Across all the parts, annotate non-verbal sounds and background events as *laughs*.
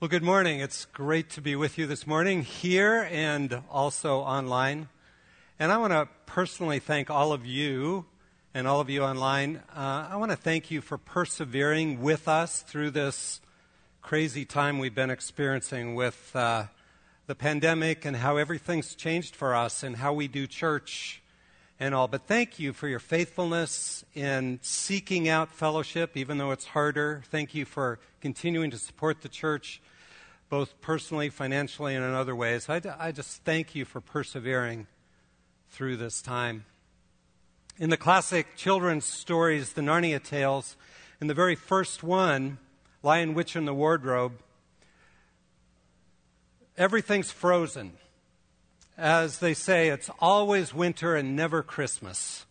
Well, good morning. It's great to be with you this morning here and also online. And I want to personally thank all of you and all of you online. Uh, I want to thank you for persevering with us through this crazy time we've been experiencing with uh, the pandemic and how everything's changed for us and how we do church and all. But thank you for your faithfulness in seeking out fellowship, even though it's harder. Thank you for continuing to support the church, both personally, financially, and in other ways. I, I just thank you for persevering through this time. In the classic children's stories, the Narnia tales, in the very first one, Lion, Witch, and the Wardrobe, everything's frozen. As they say, it's always winter and never Christmas.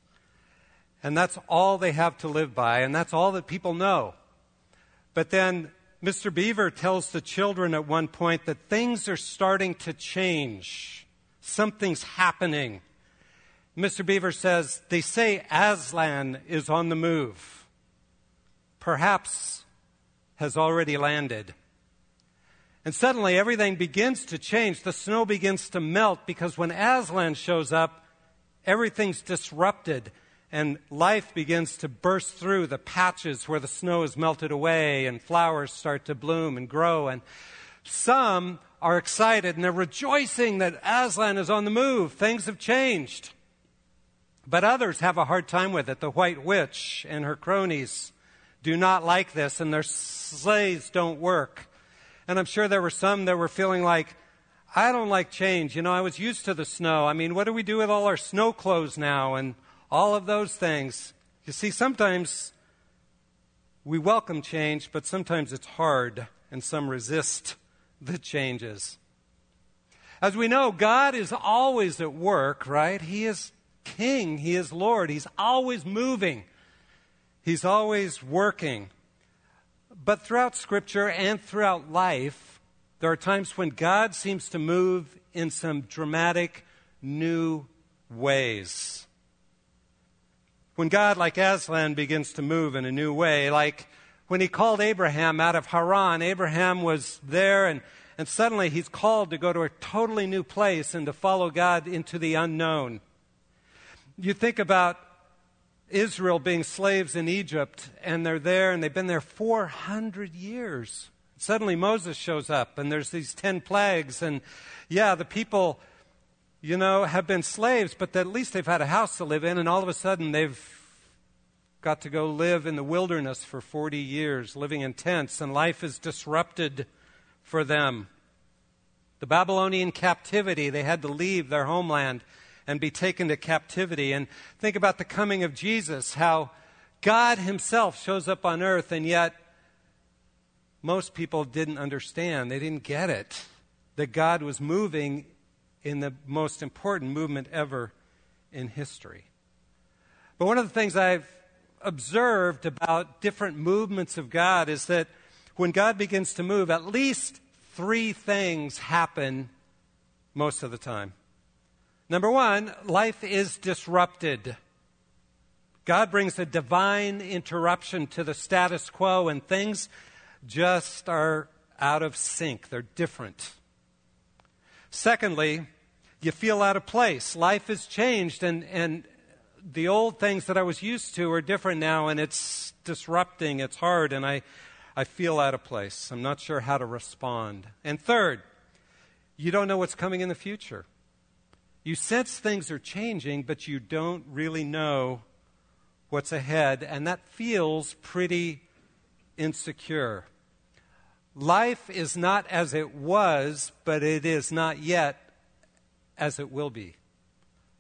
And that's all they have to live by, and that's all that people know. But then Mr. Beaver tells the children at one point that things are starting to change. Something's happening. Mr. Beaver says, They say Aslan is on the move. Perhaps has already landed. And suddenly everything begins to change. The snow begins to melt because when Aslan shows up, everything's disrupted and life begins to burst through the patches where the snow is melted away and flowers start to bloom and grow. And some are excited and they're rejoicing that Aslan is on the move. Things have changed. But others have a hard time with it. The White Witch and her cronies do not like this, and their sleighs don't work. And I'm sure there were some that were feeling like, I don't like change. You know, I was used to the snow. I mean, what do we do with all our snow clothes now and all of those things? You see, sometimes we welcome change, but sometimes it's hard, and some resist the changes. As we know, God is always at work, right? He is king, He is Lord. He's always moving, He's always working. But throughout Scripture and throughout life, there are times when God seems to move in some dramatic new ways. When God, like Aslan, begins to move in a new way, like when he called Abraham out of Haran, Abraham was there and, and suddenly he's called to go to a totally new place and to follow God into the unknown. You think about Israel being slaves in Egypt, and they're there, and they've been there 400 years. Suddenly Moses shows up, and there's these 10 plagues, and yeah, the people, you know, have been slaves, but at least they've had a house to live in, and all of a sudden they've got to go live in the wilderness for 40 years, living in tents, and life is disrupted for them. The Babylonian captivity, they had to leave their homeland and be taken to captivity. And think about the coming of Jesus, how God Himself shows up on earth, and yet most people didn't understand. They didn't get it. That God was moving in the most important movement ever in history. But one of the things I've observed about different movements of God is that when God begins to move, at least three things happen most of the time. Number one, life is disrupted. God brings a divine interruption to the status quo, and things just are out of sync. They're different. Secondly, you feel out of place. Life has changed, and, and the old things that I was used to are different now, and it's disrupting, it's hard, and I, I feel out of place. I'm not sure how to respond. And third, you don't know what's coming in the future. You sense things are changing, but you don't really know what's ahead, and that feels pretty insecure. Life is not as it was, but it is not yet as it will be.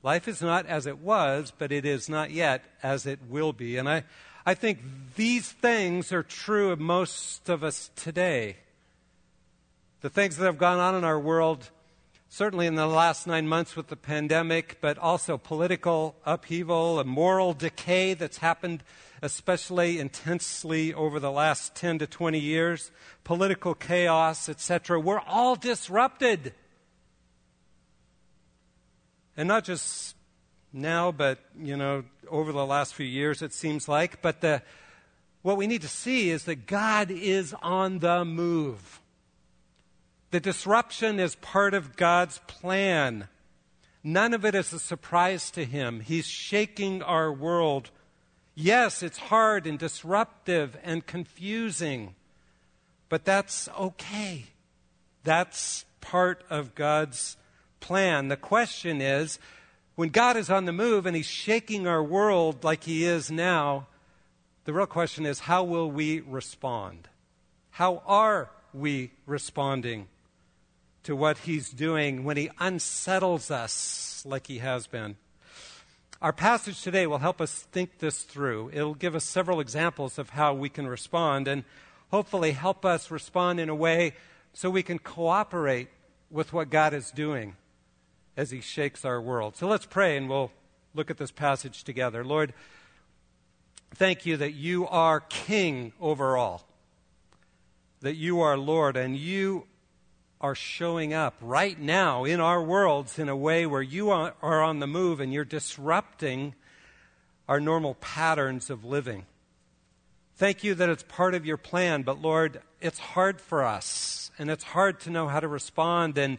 Life is not as it was, but it is not yet as it will be. And I, I think these things are true of most of us today. The things that have gone on in our world certainly in the last nine months with the pandemic, but also political upheaval, a moral decay that's happened especially intensely over the last 10 to 20 years, political chaos, etc. We're all disrupted. And not just now, but, you know, over the last few years, it seems like. But the, what we need to see is that God is on the move. The disruption is part of God's plan. None of it is a surprise to Him. He's shaking our world. Yes, it's hard and disruptive and confusing, but that's okay. That's part of God's plan. The question is when God is on the move and He's shaking our world like He is now, the real question is how will we respond? How are we responding to what He's doing when He unsettles us like He has been? Our passage today will help us think this through. It'll give us several examples of how we can respond and hopefully help us respond in a way so we can cooperate with what God is doing as He shakes our world. So let's pray and we'll look at this passage together. Lord, thank you that you are King over all, that you are Lord, and you are showing up right now in our worlds in a way where you are on the move and you're disrupting our normal patterns of living. Thank you that it's part of your plan, but Lord, it's hard for us and it's hard to know how to respond and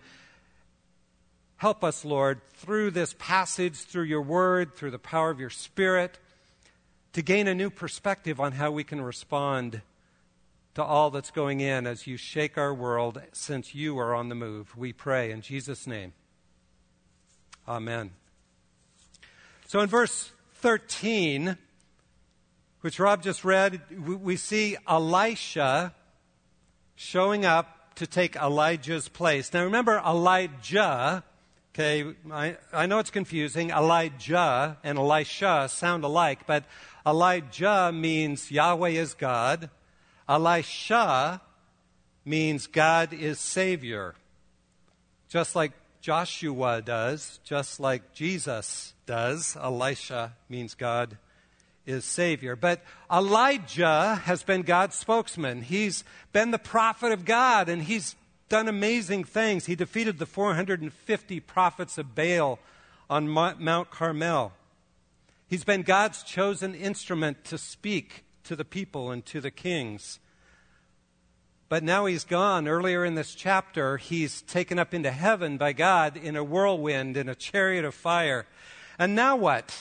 Help us, Lord, through this passage, through your word, through the power of your spirit, to gain a new perspective on how we can respond to all that's going in as you shake our world since you are on the move. We pray in Jesus' name. Amen. So in verse 13, which Rob just read, we see Elisha showing up to take Elijah's place. Now remember, Elijah Okay, I, I know it's confusing. Elijah and Elisha sound alike, but Elijah means Yahweh is God. Elisha means God is Savior. Just like Joshua does, just like Jesus does, Elisha means God is Savior. But Elijah has been God's spokesman. He's been the prophet of God, and he's done amazing things. He defeated the 450 prophets of Baal on Mount Carmel. He's been God's chosen instrument to speak to the people and to the kings. But now he's gone. Earlier in this chapter, he's taken up into heaven by God in a whirlwind, in a chariot of fire. And now what?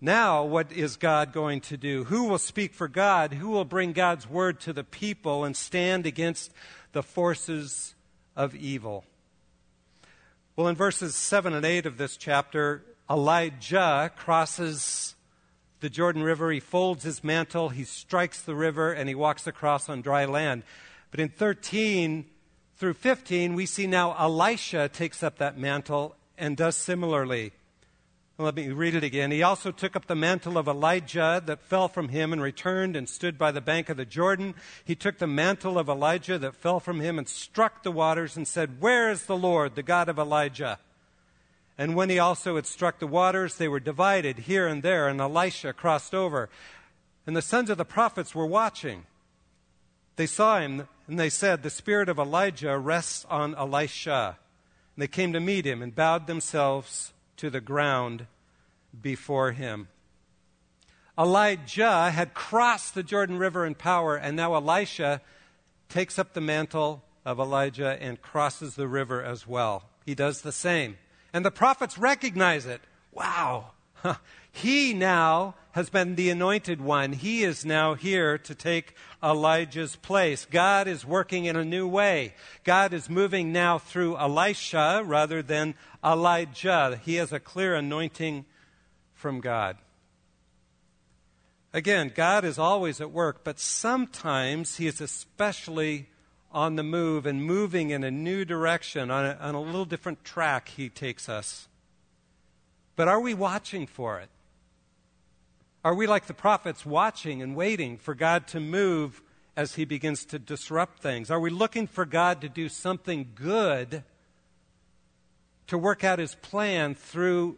Now, what is God going to do? Who will speak for God? Who will bring God's word to the people and stand against the forces of evil? Well, in verses 7 and 8 of this chapter, Elijah crosses the Jordan River. He folds his mantle, he strikes the river, and he walks across on dry land. But in 13 through 15, we see now Elisha takes up that mantle and does similarly. Let me read it again. He also took up the mantle of Elijah that fell from him and returned and stood by the bank of the Jordan. He took the mantle of Elijah that fell from him and struck the waters and said, Where is the Lord, the God of Elijah? And when he also had struck the waters, they were divided here and there, and Elisha crossed over. And the sons of the prophets were watching. They saw him, and they said, The spirit of Elijah rests on Elisha. And they came to meet him and bowed themselves to the ground before him. Elijah had crossed the Jordan River in power, and now Elisha takes up the mantle of Elijah and crosses the river as well. He does the same. And the prophets recognize it. Wow. He now has been the anointed one. He is now here to take Elijah's place. God is working in a new way. God is moving now through Elisha rather than Elijah. He has a clear anointing from God. Again, God is always at work, but sometimes He is especially on the move and moving in a new direction, on a, on a little different track He takes us. But are we watching for it? Are we like the prophets watching and waiting for God to move as he begins to disrupt things? Are we looking for God to do something good to work out his plan through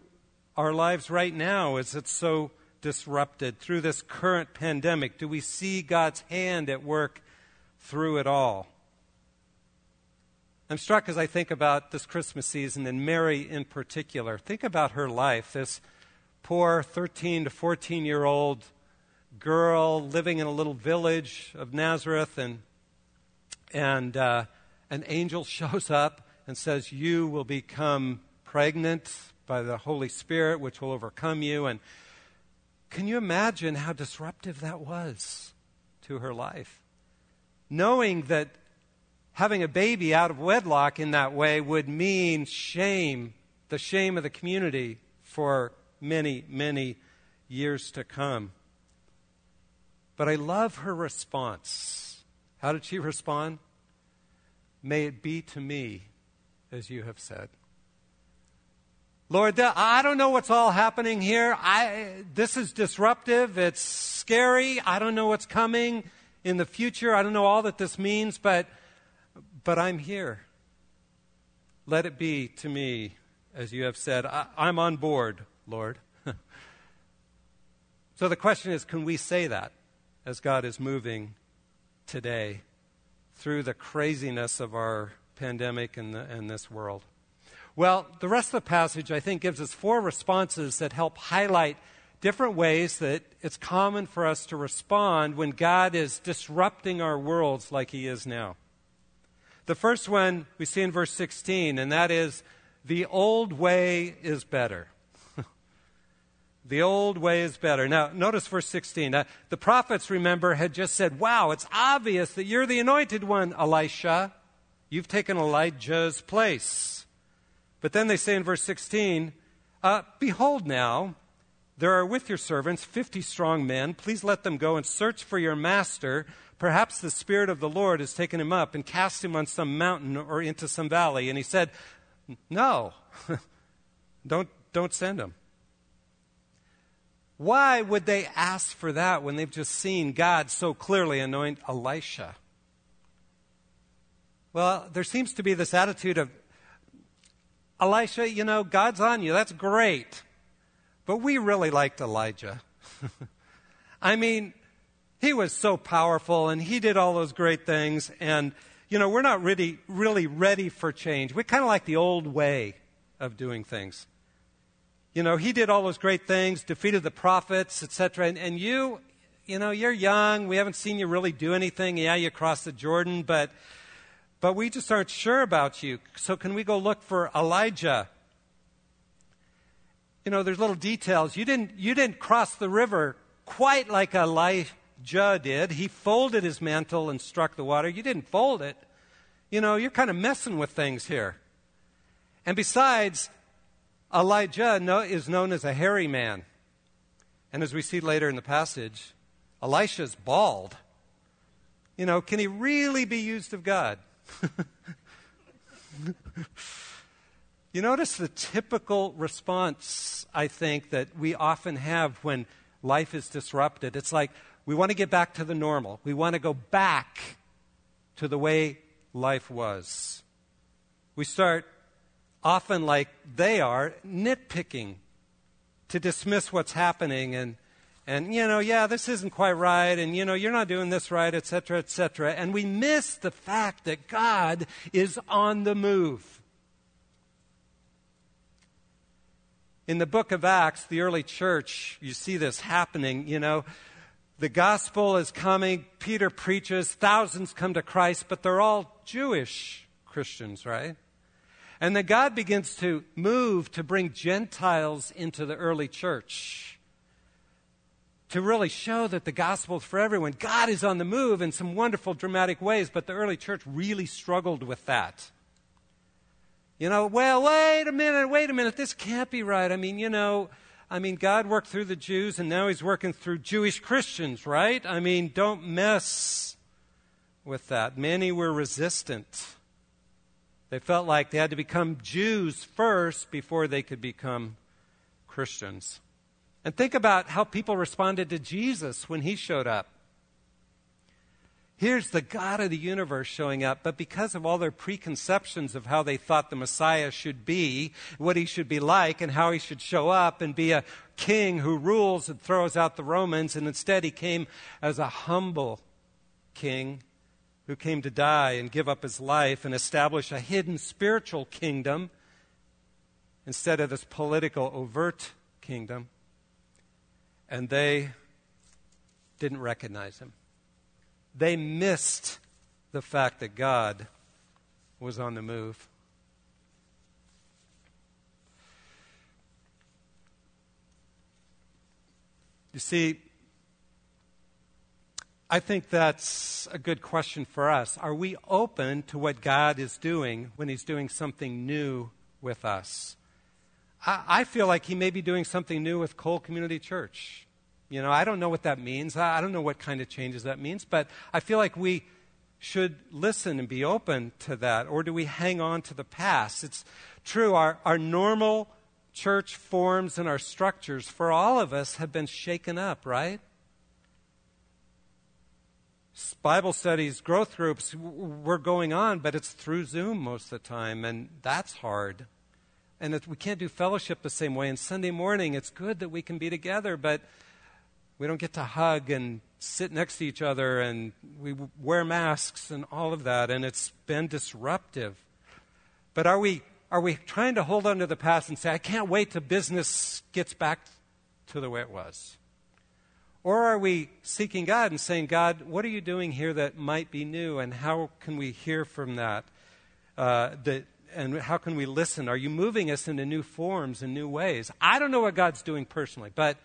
our lives right now as it's so disrupted through this current pandemic? Do we see God's hand at work through it all? I'm struck as I think about this Christmas season and Mary in particular. Think about her life, this poor 13 to 14 year old girl living in a little village of Nazareth. And and uh, an angel *laughs* shows up and says, You will become pregnant by the Holy Spirit, which will overcome you. And can you imagine how disruptive that was to her life? Knowing that having a baby out of wedlock in that way would mean shame, the shame of the community for many, many years to come. But I love her response. How did she respond? May it be to me as you have said. Lord, I don't know what's all happening here. I, this is disruptive. It's scary. I don't know what's coming in the future. I don't know all that this means, but, but I'm here. Let it be to me as you have said. I, I'm on board, Lord. *laughs* so the question is can we say that as God is moving today through the craziness of our pandemic and, the, and this world? Well, the rest of the passage, I think, gives us four responses that help highlight different ways that it's common for us to respond when God is disrupting our worlds like He is now. The first one we see in verse 16, and that is the old way is better. *laughs* the old way is better. Now, notice verse 16. Uh, the prophets, remember, had just said, Wow, it's obvious that you're the anointed one, Elisha. You've taken Elijah's place. But then they say in verse 16, uh, Behold now, there are with your servants fifty strong men. Please let them go and search for your master. Perhaps the Spirit of the Lord has taken him up and cast him on some mountain or into some valley. And he said, No, *laughs* don't, don't send him. Why would they ask for that when they've just seen God so clearly anoint Elisha? Well, there seems to be this attitude of, Elisha, you know, God's on you. That's great. But we really liked Elijah. *laughs* I mean, he was so powerful and he did all those great things. And, you know, we're not really, really ready for change. We're kind of like the old way of doing things. You know, he did all those great things, defeated the prophets, etc. And, and you, you know, you're young. We haven't seen you really do anything. Yeah, you crossed the Jordan, but but we just aren't sure about you. So can we go look for Elijah? You know, there's little details. You didn't, you didn't cross the river quite like Elijah did. He folded his mantle and struck the water. You didn't fold it. You know, you're kind of messing with things here. And besides, Elijah is known as a hairy man. And as we see later in the passage, Elisha's bald. You know, can he really be used of God? *laughs* you notice the typical response, I think, that we often have when life is disrupted. It's like we want to get back to the normal, we want to go back to the way life was. We start often like they are, nitpicking to dismiss what's happening and and you know yeah this isn't quite right and you know you're not doing this right etc etc and we miss the fact that god is on the move. In the book of acts the early church you see this happening you know the gospel is coming peter preaches thousands come to christ but they're all jewish christians right and then god begins to move to bring gentiles into the early church to really show that the gospel is for everyone. God is on the move in some wonderful, dramatic ways, but the early church really struggled with that. You know, well, wait a minute, wait a minute, this can't be right. I mean, you know, I mean, God worked through the Jews and now he's working through Jewish Christians, right? I mean, don't mess with that. Many were resistant. They felt like they had to become Jews first before they could become Christians. And think about how people responded to Jesus when he showed up. Here's the God of the universe showing up, but because of all their preconceptions of how they thought the Messiah should be, what he should be like, and how he should show up and be a king who rules and throws out the Romans, and instead he came as a humble king who came to die and give up his life and establish a hidden spiritual kingdom instead of this political overt kingdom and they didn't recognize him. They missed the fact that God was on the move. You see, I think that's a good question for us. Are we open to what God is doing when He's doing something new with us? I, I feel like He may be doing something new with Cole Community Church. You know, I don't know what that means. I don't know what kind of changes that means, but I feel like we should listen and be open to that, or do we hang on to the past? It's true, our, our normal church forms and our structures for all of us have been shaken up, right? Bible studies, growth groups were going on, but it's through Zoom most of the time, and that's hard. And we can't do fellowship the same way. And Sunday morning, it's good that we can be together, but we don't get to hug and sit next to each other, and we wear masks and all of that, and it's been disruptive. But are we, are we trying to hold on to the past and say, I can't wait till business gets back to the way it was? Or are we seeking God and saying, God, what are you doing here that might be new, and how can we hear from that? Uh, that and how can we listen? Are you moving us into new forms and new ways? I don't know what God's doing personally, but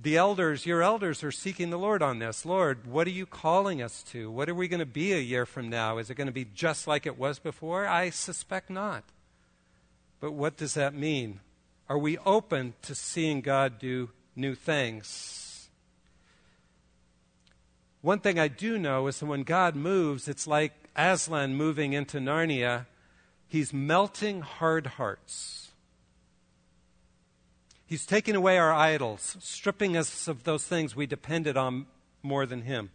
the elders, your elders, are seeking the Lord on this. Lord, what are you calling us to? What are we going to be a year from now? Is it going to be just like it was before? I suspect not. But what does that mean? Are we open to seeing God do new things. One thing I do know is that when God moves, it's like Aslan moving into Narnia. He's melting hard hearts. He's taking away our idols, stripping us of those things we depended on more than Him.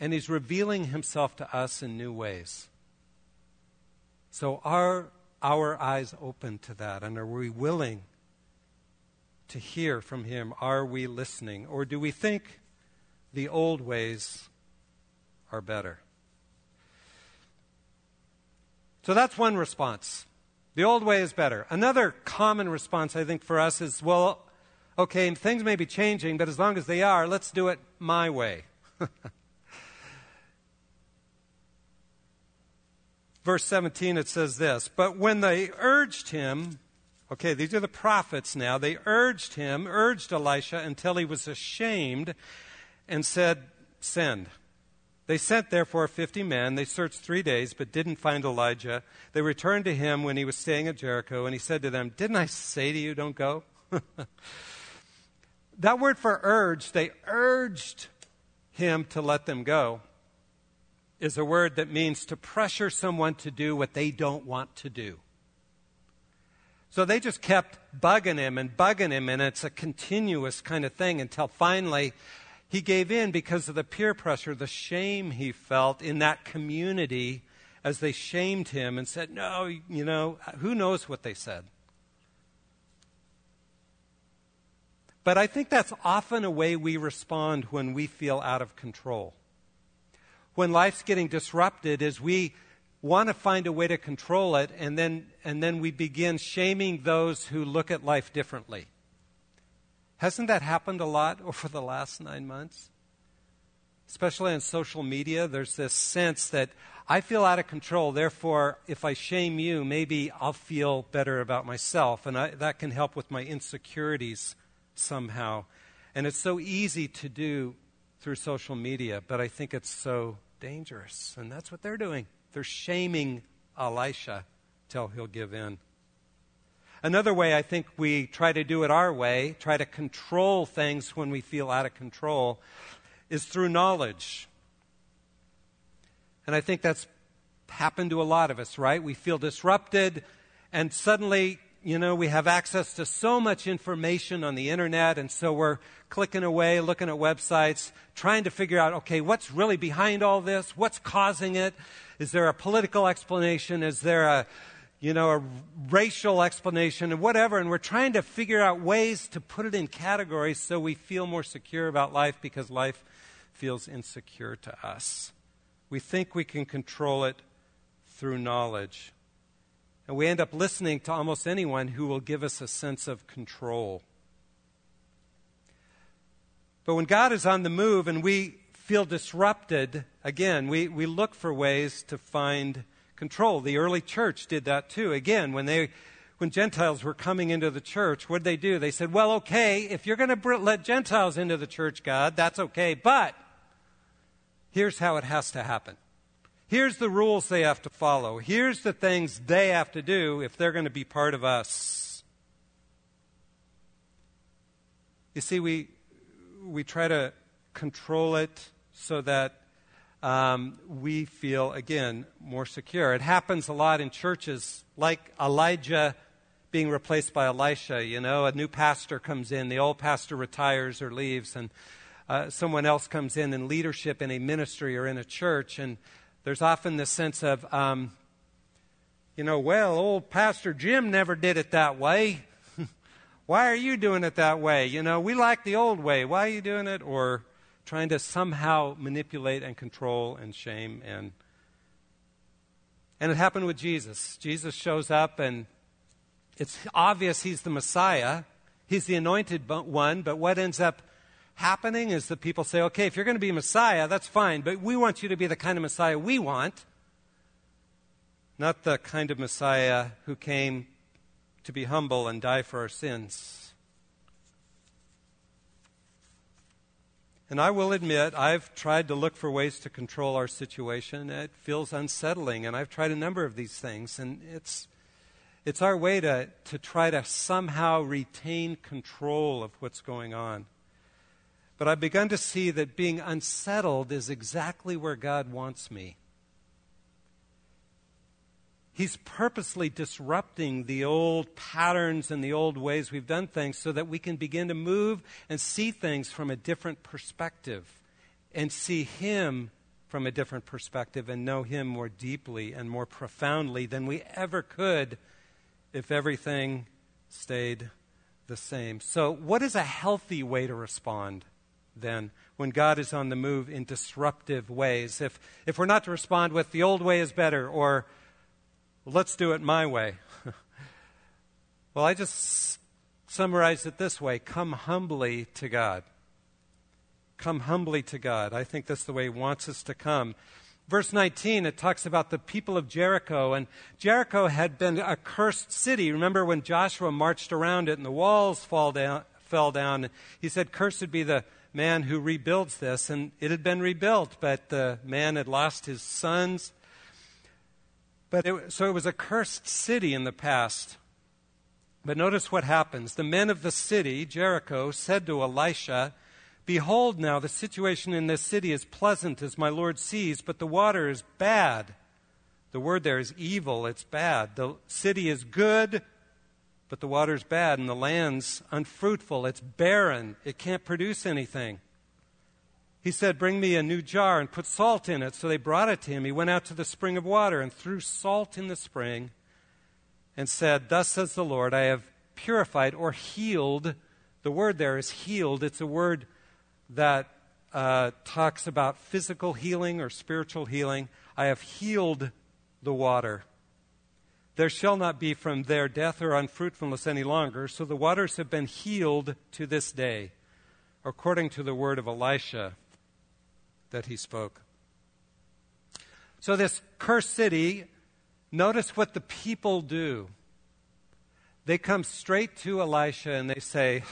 And He's revealing Himself to us in new ways. So, are our eyes open to that? And are we willing to hear from Him? Are we listening? Or do we think the old ways are better? So that's one response. The old way is better. Another common response, I think, for us is well, okay, things may be changing, but as long as they are, let's do it my way. *laughs* Verse 17, it says this But when they urged him, Okay, these are the prophets now. They urged him, urged Elisha until he was ashamed and said, Send. They sent therefore fifty men. They searched three days, but didn't find Elijah. They returned to him when he was staying at Jericho, and he said to them, Didn't I say to you, don't go? *laughs* that word for urge, they urged him to let them go, is a word that means to pressure someone to do what they don't want to do. So they just kept bugging him and bugging him, and it's a continuous kind of thing until finally he gave in because of the peer pressure, the shame he felt in that community as they shamed him and said, No, you know, who knows what they said. But I think that's often a way we respond when we feel out of control. When life's getting disrupted, is we want to find a way to control it, and then, and then we begin shaming those who look at life differently. Hasn't that happened a lot *laughs* over the last nine months? Especially on social media, there's this sense that I feel out of control, therefore, if I shame you, maybe I'll feel better about myself, and I, that can help with my insecurities somehow. And it's so easy to do through social media, but I think it's so dangerous, and that's what they're doing. They're shaming Elisha till he'll give in. Another way I think we try to do it our way, try to control things when we feel out of control, is through knowledge. And I think that's happened to a lot of us, right? We feel disrupted, and suddenly you know, we have access to so much information on the internet, and so we're clicking away, looking at websites, trying to figure out, okay, what's really behind all this? What's causing it? Is there a political explanation? Is there a, you know, a racial explanation and whatever? And we're trying to figure out ways to put it in categories so we feel more secure about life because life feels insecure to us. We think we can control it through knowledge. And we end up listening to almost anyone who will give us a sense of control. But when God is on the move and we feel disrupted, again, we, we look for ways to find control. The early church did that too. Again, when they when Gentiles were coming into the church, what did they do? They said, "Well, okay, if you're going to let Gentiles into the church, God, that's okay, but here's how it has to happen. Here's the rules they have to follow. Here's the things they have to do if they're going to be part of us." You see, we we try to control it so that um, we feel, again, more secure. It happens a lot in churches, like Elijah being replaced by Elisha. You know, a new pastor comes in, the old pastor retires or leaves, and uh, someone else comes in in leadership in a ministry or in a church. And there's often this sense of, um, you know, well, old Pastor Jim never did it that way. *laughs* Why are you doing it that way? You know, we like the old way. Why are you doing it? Or trying to somehow manipulate and control and shame and and it happened with Jesus. Jesus shows up and it's obvious he's the Messiah. He's the anointed one, but what ends up happening is that people say, okay, if you're going to be Messiah, that's fine, but we want you to be the kind of Messiah we want, not the kind of Messiah who came to be humble and die for our sins. And I will admit, I've tried to look for ways to control our situation. It feels unsettling, and I've tried a number of these things. And it's, it's our way to, to try to somehow retain control of what's going on. But I've begun to see that being unsettled is exactly where God wants me. He's purposely disrupting the old patterns and the old ways we've done things so that we can begin to move and see things from a different perspective and see Him from a different perspective and know Him more deeply and more profoundly than we ever could if everything stayed the same. So, what is a healthy way to respond then when God is on the move in disruptive ways? If, if we're not to respond with the old way is better or let's do it my way. *laughs* well, I just summarize it this way come humbly to God. Come humbly to God. I think that's the way He wants us to come. Verse 19, it talks about the people of Jericho. And Jericho had been a cursed city. Remember when Joshua marched around it and the walls fall down, fell down? He said, Cursed be the man who rebuilds this. And it had been rebuilt, but the man had lost his sons but it, so it was a cursed city in the past. But notice what happens. The men of the city, Jericho, said to Elisha, Behold, now the situation in this city is pleasant as my Lord sees, but the water is bad. The word there is evil, it's bad. The city is good, but the water is bad, and the land's unfruitful, it's barren, it can't produce anything. He said, Bring me a new jar and put salt in it. So they brought it to him. He went out to the spring of water and threw salt in the spring and said, Thus says the Lord, I have purified or healed. The word there is healed. It's a word that uh, talks about physical healing or spiritual healing. I have healed the water. There shall not be from there death or unfruitfulness any longer. So the waters have been healed to this day, according to the word of Elisha that he spoke. So, this cursed city, notice what the people do. They come straight to Elisha and they say,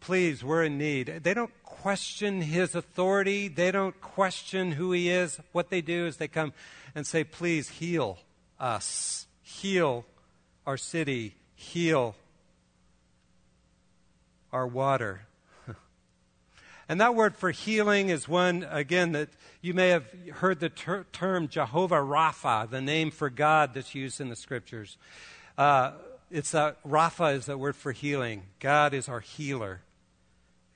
Please, we're in need. They don't question his authority, they don't question who he is. What they do is they come and say, Please heal us, heal our city, heal our water. And that word for healing is one, again, that you may have heard the ter- term Jehovah Rapha, the name for God that's used in the scriptures. Uh, it's a, Rapha is the word for healing. God is our healer.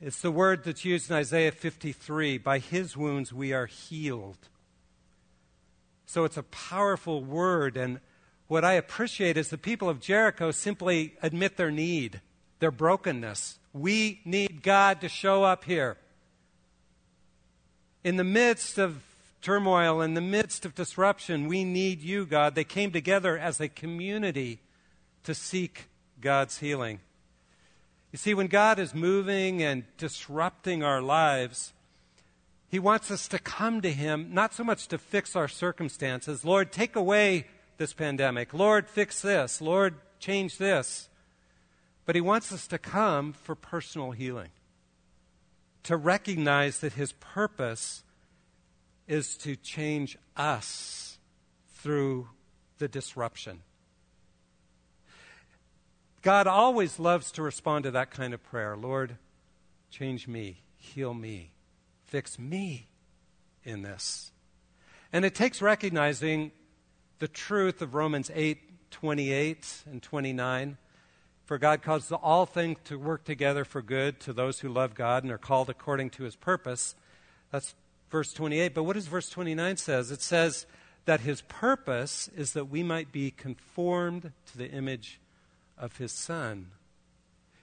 It's the word that's used in Isaiah 53 by his wounds we are healed. So it's a powerful word. And what I appreciate is the people of Jericho simply admit their need, their brokenness. We need God to show up here in the midst of turmoil, in the midst of disruption, we need you, God. They came together as a community to seek God's healing. You see, when God is moving and disrupting our lives, He wants us to come to Him, not so much to fix our circumstances. Lord, take away this pandemic. Lord, fix this. Lord, change this. But He wants us to come for personal healing, to recognize that His purpose is to change us through the disruption. God always loves to respond to that kind of prayer Lord, change me, heal me fix me in this. And it takes recognizing the truth of Romans 8 28 and 29. For God causes all things to work together for good to those who love God and are called according to his purpose. That's verse 28. But what does verse 29 says? It says that his purpose is that we might be conformed to the image of his son.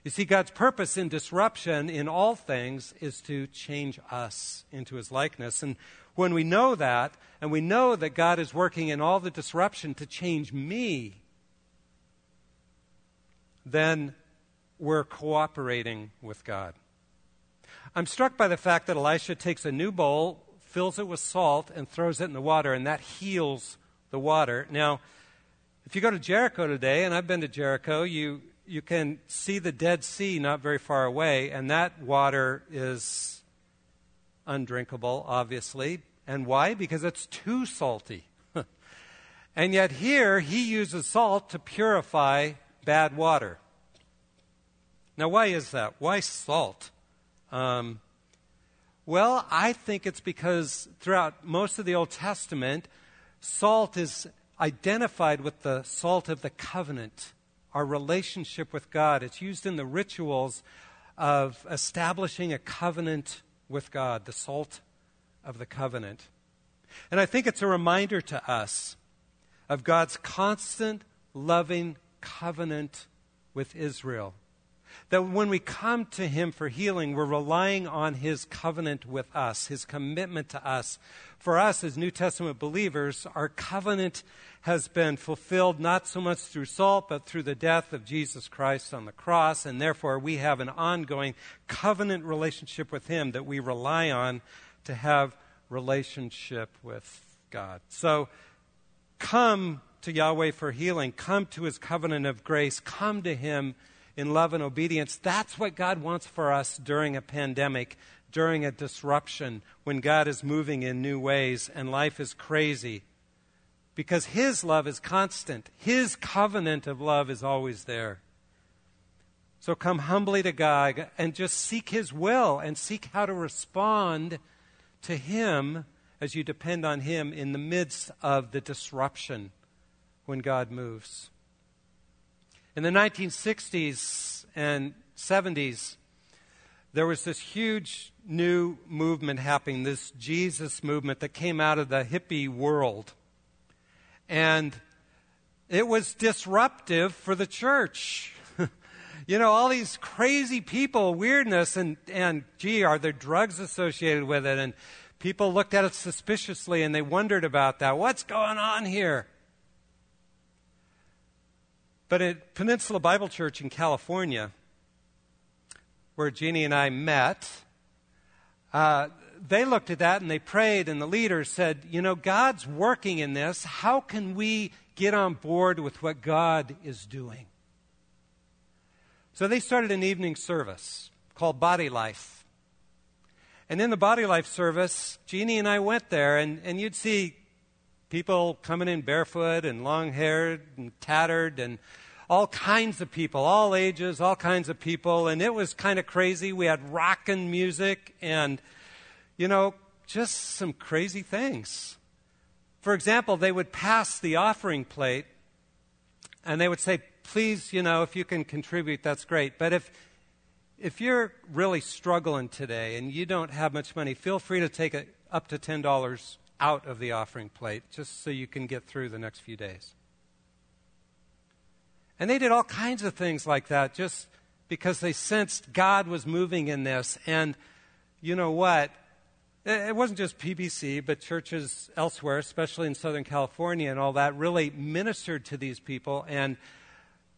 You see, God's purpose in disruption in all things is to change us into his likeness. And when we know that, and we know that God is working in all the disruption to change me, then we're cooperating with God. I'm struck by the fact that Elisha takes a new bowl, fills it with salt, and throws it in the water, and that heals the water. Now, if you go to Jericho today, and I've been to Jericho, you you can see the Dead Sea not very far away, and that water is undrinkable, obviously. And why? Because it's too salty. *laughs* and yet, here, he uses salt to purify bad water. Now, why is that? Why salt? Um, well, I think it's because throughout most of the Old Testament, salt is identified with the salt of the covenant our relationship with God. It's used in the rituals of establishing a covenant with God, the salt of the covenant. And I think it's a reminder to us of God's constant, loving covenant with Israel. That when we come to Him for healing, we're relying on His covenant with us, His commitment to us. For us as New Testament believers, our covenant has been fulfilled not so much through salt, but through the death of Jesus Christ on the cross, and therefore we have an ongoing covenant relationship with Him that we rely on to have relationship with God. So come to Yahweh for healing, come to His covenant of grace, come to Him in love and obedience. That's what God wants for us during a pandemic, during a disruption, when God is moving in new ways and life is crazy because His love is constant. His covenant of love is always there. So come humbly to God and just seek His will and seek how to respond to Him as you depend on Him in the midst of the disruption when God moves. In the 1960s and 70s, there was this huge new movement happening, this Jesus movement that came out of the hippie world. And it was disruptive for the church. *laughs* you know, all these crazy people, weirdness, and, and gee, are there drugs associated with it? And people looked at it suspiciously and they wondered about that. What's going on here? But at Peninsula Bible Church in California, where Jeannie and I met, uh, they looked at that and they prayed, and the leaders said, You know, God's working in this. How can we get on board with what God is doing? So they started an evening service called Body Life. And in the Body Life service, Jeannie and I went there, and, and you'd see people coming in barefoot and long haired and tattered and all kinds of people, all ages, all kinds of people. And it was kind of crazy. We had rockin' music and you know, just some crazy things. For example, they would pass the offering plate and they would say, please, you know, if you can contribute, that's great. But if, if you're really struggling today and you don't have much money, feel free to take it up to $10 out of the offering plate just so you can get through the next few days. And they did all kinds of things like that just because they sensed God was moving in this. And you know what? It wasn't just PBC, but churches elsewhere, especially in Southern California and all that, really ministered to these people. And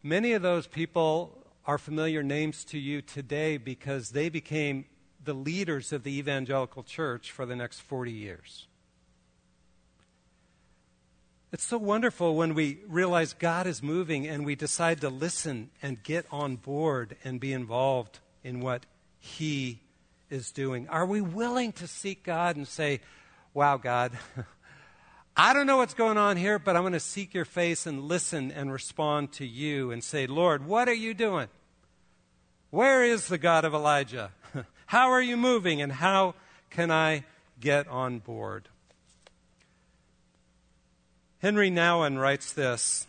many of those people are familiar names to you today because they became the leaders of the evangelical church for the next 40 years. It's so wonderful when we realize God is moving and we decide to listen and get on board and be involved in what He is doing. Are we willing to seek God and say, Wow, God, *laughs* I don't know what's going on here, but I'm going to seek your face and listen and respond to you and say, Lord, what are you doing? Where is the God of Elijah? *laughs* how are you moving and how can I get on board? Henri Nouwen writes this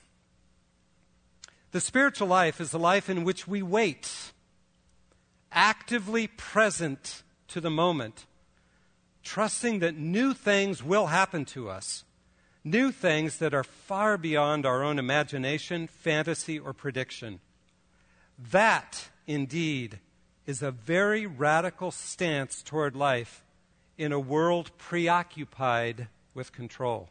The spiritual life is a life in which we wait, actively present to the moment, trusting that new things will happen to us, new things that are far beyond our own imagination, fantasy, or prediction. That, indeed, is a very radical stance toward life in a world preoccupied with control.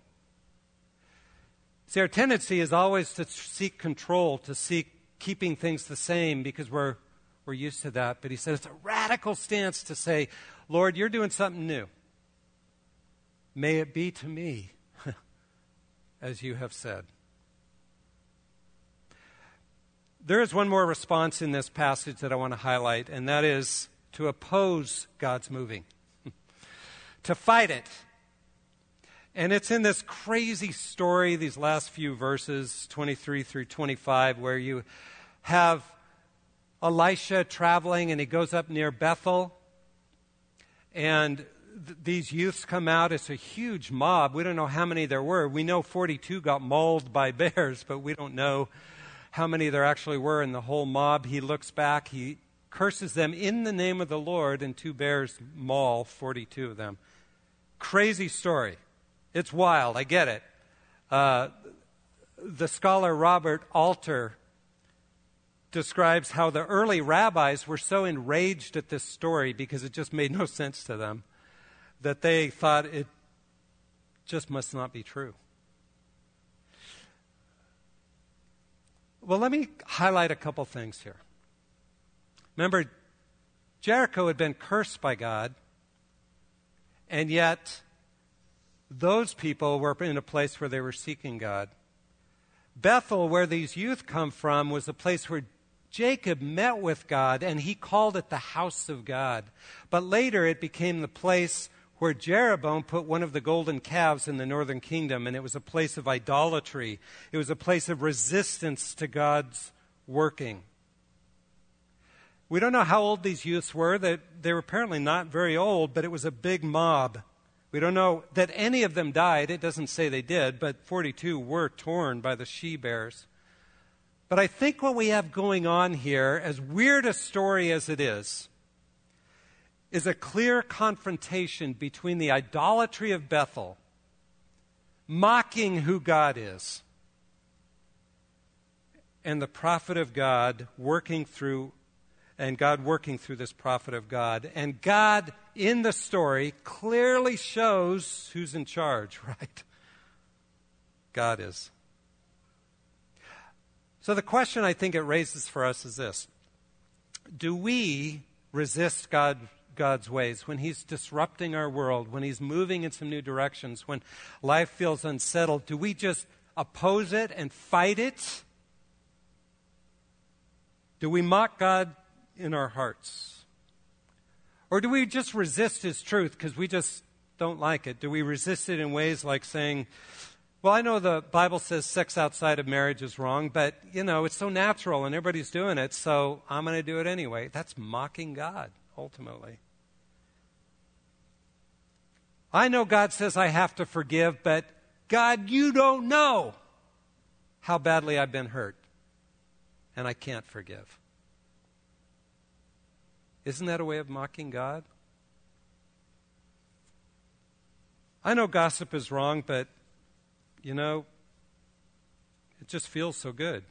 See, our tendency is always to seek control, to seek keeping things the same because we're, we're used to that. But he said it's a radical stance to say, Lord, you're doing something new. May it be to me *laughs* as you have said. There is one more response in this passage that I want to highlight, and that is to oppose God's moving, *laughs* to fight it and it's in this crazy story, these last few verses, 23 through 25, where you have Elisha traveling and he goes up near Bethel. And th- these youths come out. It's a huge mob. We don't know how many there were. We know 42 got mauled by *laughs* bears, but we don't know how many there actually were in the whole mob. He looks back, he curses them in the name of the Lord, and two bears maul 42 of them. Crazy story. It's wild, I get it. Uh, the scholar Robert Alter describes how the early rabbis were so enraged at this story because it just made no *laughs* sense to them that they thought it just must not be true. Well, let me highlight a couple things here. Remember, Jericho had been cursed by God, and yet those people were in a place where they were seeking God. Bethel, where these youth come from, was a place where Jacob met with God, and he called it the house of God. But later it became the place where Jeroboam put one of the golden calves in the northern kingdom, and it was a place of idolatry. It was a place of resistance to God's working. We don't know how old these youths were. They, they were apparently not very old, but it was a big mob. We don't know that any of them died. It doesn't say they did, but 42 were torn by the she bears. But I think what we have going on here, as weird a story as it is, is a clear confrontation between the idolatry of Bethel, mocking who God is, and the prophet of God working through, and God working through this prophet of God, and God in the story clearly shows who's in charge, *laughs* right? God is. So the question I think it raises for us is this Do we resist God, God's ways when He's disrupting our world, when He's moving in some new directions, when life feels unsettled? Do we just oppose it and fight it? Do we mock God in our hearts? Or do we just resist His truth because we just don't like it? Do we resist it in ways like saying, well, I know the Bible says sex outside of marriage is wrong, but, you know, it's so natural and everybody's doing it, so I'm going to do it anyway. That's mocking God, ultimately. I know God says I have to forgive, but God, you don't know how badly I've been hurt, and I can't forgive. Isn't that a way of mocking God? I know gossip is wrong, but, you know, it just feels so good.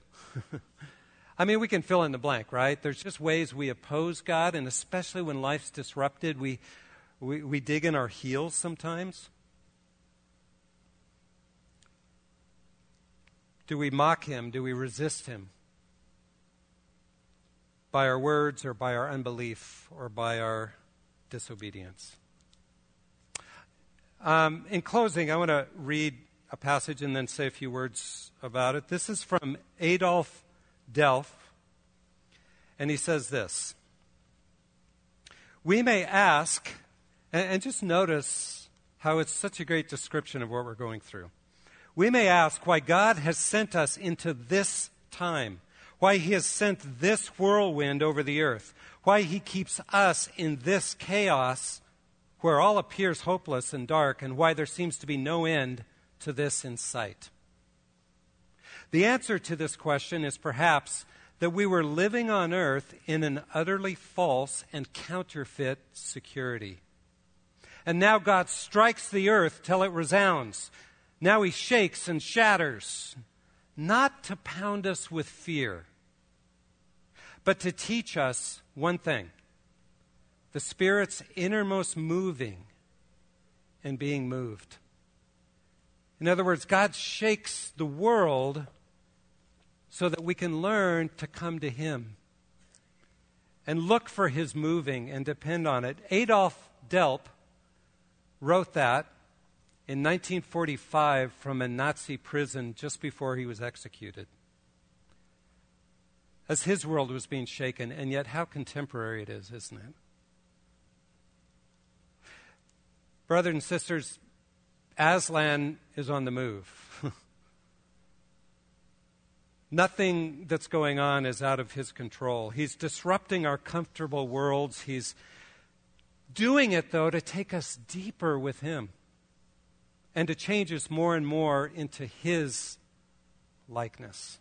*laughs* I mean, we can fill in the blank, right? There's just ways we oppose God, and especially when life's disrupted, we, we, we dig in our heels sometimes. Do we mock Him? Do we resist Him? By our words or by our unbelief or by our disobedience. Um, in closing, I want to read a passage and then say a few words about it. This is from Adolf Delp, and he says this We may ask, and, and just notice how it's such a great description of what we're going through. We may ask why God has sent us into this time, why He has sent this whirlwind over the earth, why He keeps us in this chaos where all appears hopeless and dark, and why there seems to be no end to this in sight? The answer to this question is perhaps that we were living on earth in an utterly false and counterfeit security. And now God strikes the earth till it resounds. Now he shakes and shatters, not to pound us with fear, but to teach us one thing the Spirit's innermost moving and being moved. In other words, God shakes the world so that we can learn to come to Him and look for His moving and depend on it. Adolf Delp wrote that in 1945 from a Nazi prison just before he was executed. As his world was being shaken, and yet how contemporary it is, isn't it? Brothers and sisters, Aslan is on the move. *laughs* Nothing that's going on is out of his control. He's disrupting our comfortable worlds. He's doing it, though, to take us deeper with him and to change us more and more into his likeness.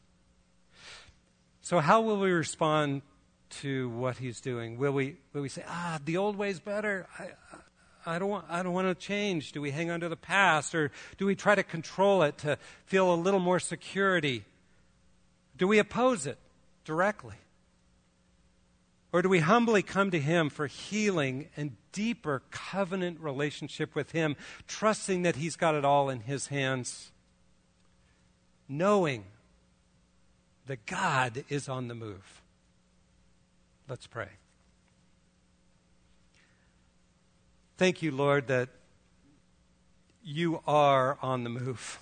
So, how will we respond to what he's doing? Will we, will we say, ah, the old way's better? I, I don't, want, I don't want to change. Do we hang on to the past? Or do we try to control it to feel a little more security? Do we oppose it directly? Or do we humbly come to Him for healing and deeper covenant relationship with Him, trusting that He's got it all in His hands, knowing that God is on the move? Let's pray. Thank you, Lord, that you are on the move.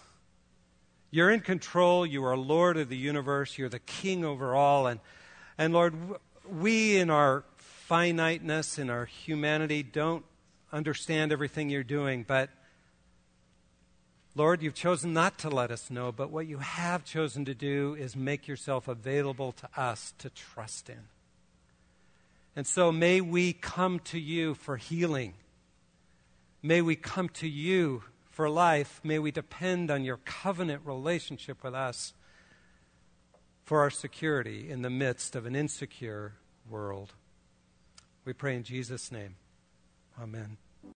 You're in control. You are Lord of the universe. You're the King over all. And, and Lord, we in our finiteness, in our humanity, don't understand everything you're doing. But Lord, you've chosen not to let us know. But what you have chosen to do is make yourself available to us to trust in. And so may we come to you for healing May we come to you for life. May we depend on your covenant relationship with us for our security in the midst of an insecure world. We pray in Jesus' name. Amen.